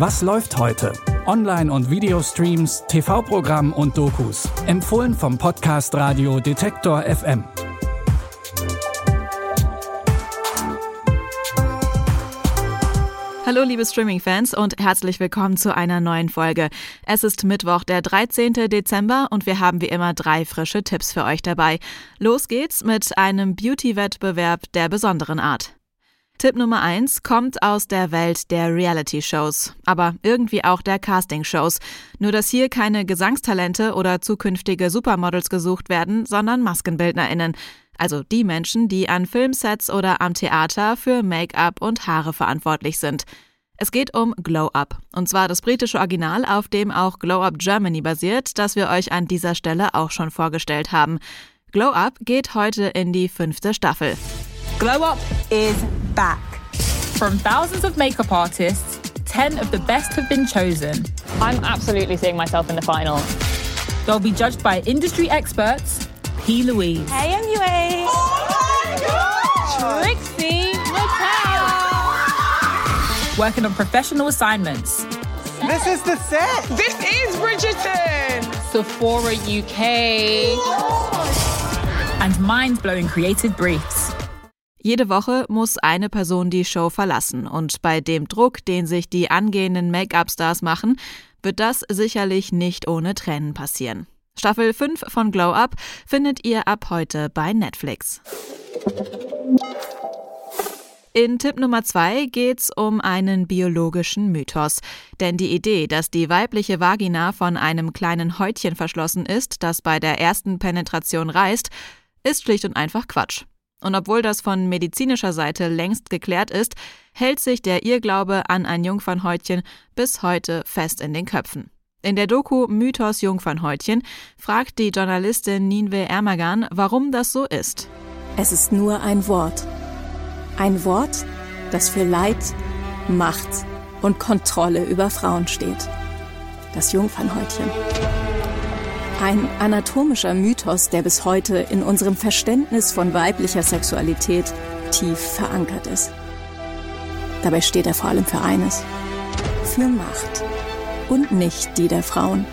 Was läuft heute? Online- und Videostreams, TV-Programm und Dokus. Empfohlen vom Podcast Radio Detektor FM. Hallo liebe Streaming-Fans und herzlich willkommen zu einer neuen Folge. Es ist Mittwoch, der 13. Dezember und wir haben wie immer drei frische Tipps für euch dabei. Los geht's mit einem Beauty-Wettbewerb der besonderen Art. Tipp Nummer 1 kommt aus der Welt der Reality-Shows, aber irgendwie auch der Casting-Shows. Nur dass hier keine Gesangstalente oder zukünftige Supermodels gesucht werden, sondern MaskenbildnerInnen. Also die Menschen, die an Filmsets oder am Theater für Make-up und Haare verantwortlich sind. Es geht um Glow Up. Und zwar das britische Original, auf dem auch Glow Up Germany basiert, das wir euch an dieser Stelle auch schon vorgestellt haben. Glow Up geht heute in die fünfte Staffel. Glow Up is back. From thousands of makeup artists, 10 of the best have been chosen. I'm absolutely seeing myself in the final. They'll be judged by industry experts P. Louise. Hey, MUA. Oh Trixie Mattel. Working on professional assignments. This is the set. This is Bridgerton. Sephora UK. And mind blowing creative briefs. Jede Woche muss eine Person die Show verlassen und bei dem Druck, den sich die angehenden Make-up-Stars machen, wird das sicherlich nicht ohne Tränen passieren. Staffel 5 von Glow Up findet ihr ab heute bei Netflix. In Tipp Nummer 2 geht's um einen biologischen Mythos. Denn die Idee, dass die weibliche Vagina von einem kleinen Häutchen verschlossen ist, das bei der ersten Penetration reißt, ist schlicht und einfach Quatsch. Und obwohl das von medizinischer Seite längst geklärt ist, hält sich der Irrglaube an ein Jungfernhäutchen bis heute fest in den Köpfen. In der Doku Mythos Jungfernhäutchen fragt die Journalistin Ninve Ermagan, warum das so ist. Es ist nur ein Wort. Ein Wort, das für Leid, Macht und Kontrolle über Frauen steht. Das Jungfernhäutchen. Ein anatomischer Mythos, der bis heute in unserem Verständnis von weiblicher Sexualität tief verankert ist. Dabei steht er vor allem für eines. Für Macht. Und nicht die der Frauen.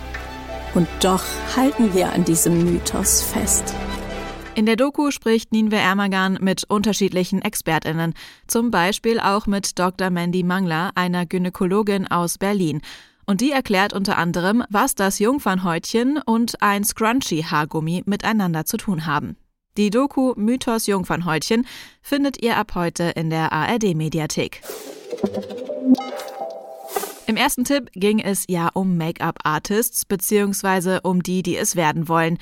Und doch halten wir an diesem Mythos fest. In der Doku spricht Ninve Ermagan mit unterschiedlichen ExpertInnen, zum Beispiel auch mit Dr. Mandy Mangler, einer Gynäkologin aus Berlin. Und die erklärt unter anderem, was das Jungfernhäutchen und ein Scrunchy-Haargummi miteinander zu tun haben. Die Doku Mythos Jungfernhäutchen findet ihr ab heute in der ARD-Mediathek. Im ersten Tipp ging es ja um Make-up-Artists beziehungsweise um die, die es werden wollen.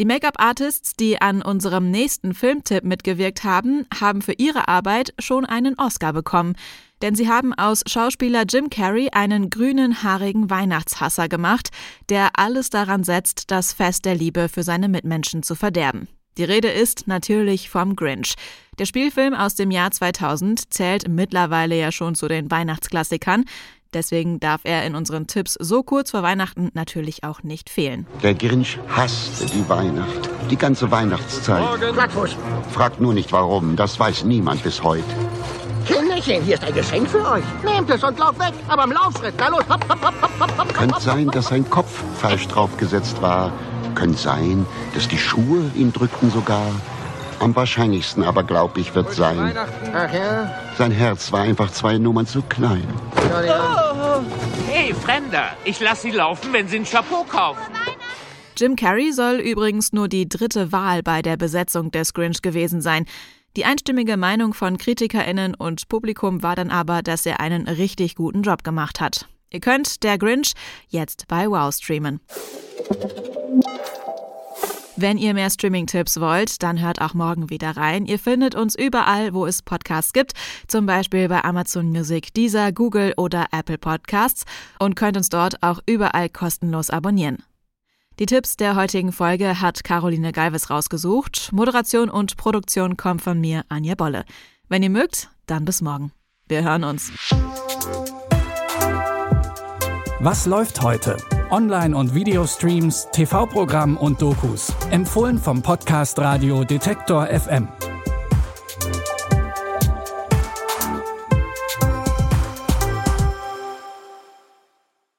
Die Make-up-Artists, die an unserem nächsten Filmtipp mitgewirkt haben, haben für ihre Arbeit schon einen Oscar bekommen. Denn sie haben aus Schauspieler Jim Carrey einen grünen, haarigen Weihnachtshasser gemacht, der alles daran setzt, das Fest der Liebe für seine Mitmenschen zu verderben. Die Rede ist natürlich vom Grinch. Der Spielfilm aus dem Jahr 2000 zählt mittlerweile ja schon zu den Weihnachtsklassikern. Deswegen darf er in unseren Tipps so kurz vor Weihnachten natürlich auch nicht fehlen. Der Grinch hasste die Weihnacht, die ganze Weihnachtszeit. Plattfuß. Fragt nur nicht warum, das weiß niemand bis heute. Kinderchen, hier ist ein Geschenk für euch. Nehmt es und lauft weg, aber im Laufschritt. Na los, hopp, hopp, hopp, hopp, hopp. Könnte sein, dass sein Kopf falsch draufgesetzt war. Könnte sein, dass die Schuhe ihn drückten sogar. Am wahrscheinlichsten aber, glaube ich, wird sein, Ach ja? sein Herz war einfach zwei Nummern zu klein. Hey, Fremder, ich lass Sie laufen, wenn Sie ein Chapeau kaufen. Jim Carrey soll übrigens nur die dritte Wahl bei der Besetzung des Grinch gewesen sein. Die einstimmige Meinung von KritikerInnen und Publikum war dann aber, dass er einen richtig guten Job gemacht hat. Ihr könnt Der Grinch jetzt bei Wow streamen. Wenn ihr mehr Streaming-Tipps wollt, dann hört auch morgen wieder rein. Ihr findet uns überall, wo es Podcasts gibt, zum Beispiel bei Amazon Music, Deezer, Google oder Apple Podcasts und könnt uns dort auch überall kostenlos abonnieren. Die Tipps der heutigen Folge hat Caroline Galvis rausgesucht. Moderation und Produktion kommen von mir, Anja Bolle. Wenn ihr mögt, dann bis morgen. Wir hören uns. Was läuft heute? Online- und Videostreams, TV-Programm und Dokus. Empfohlen vom Podcast Radio Detektor FM.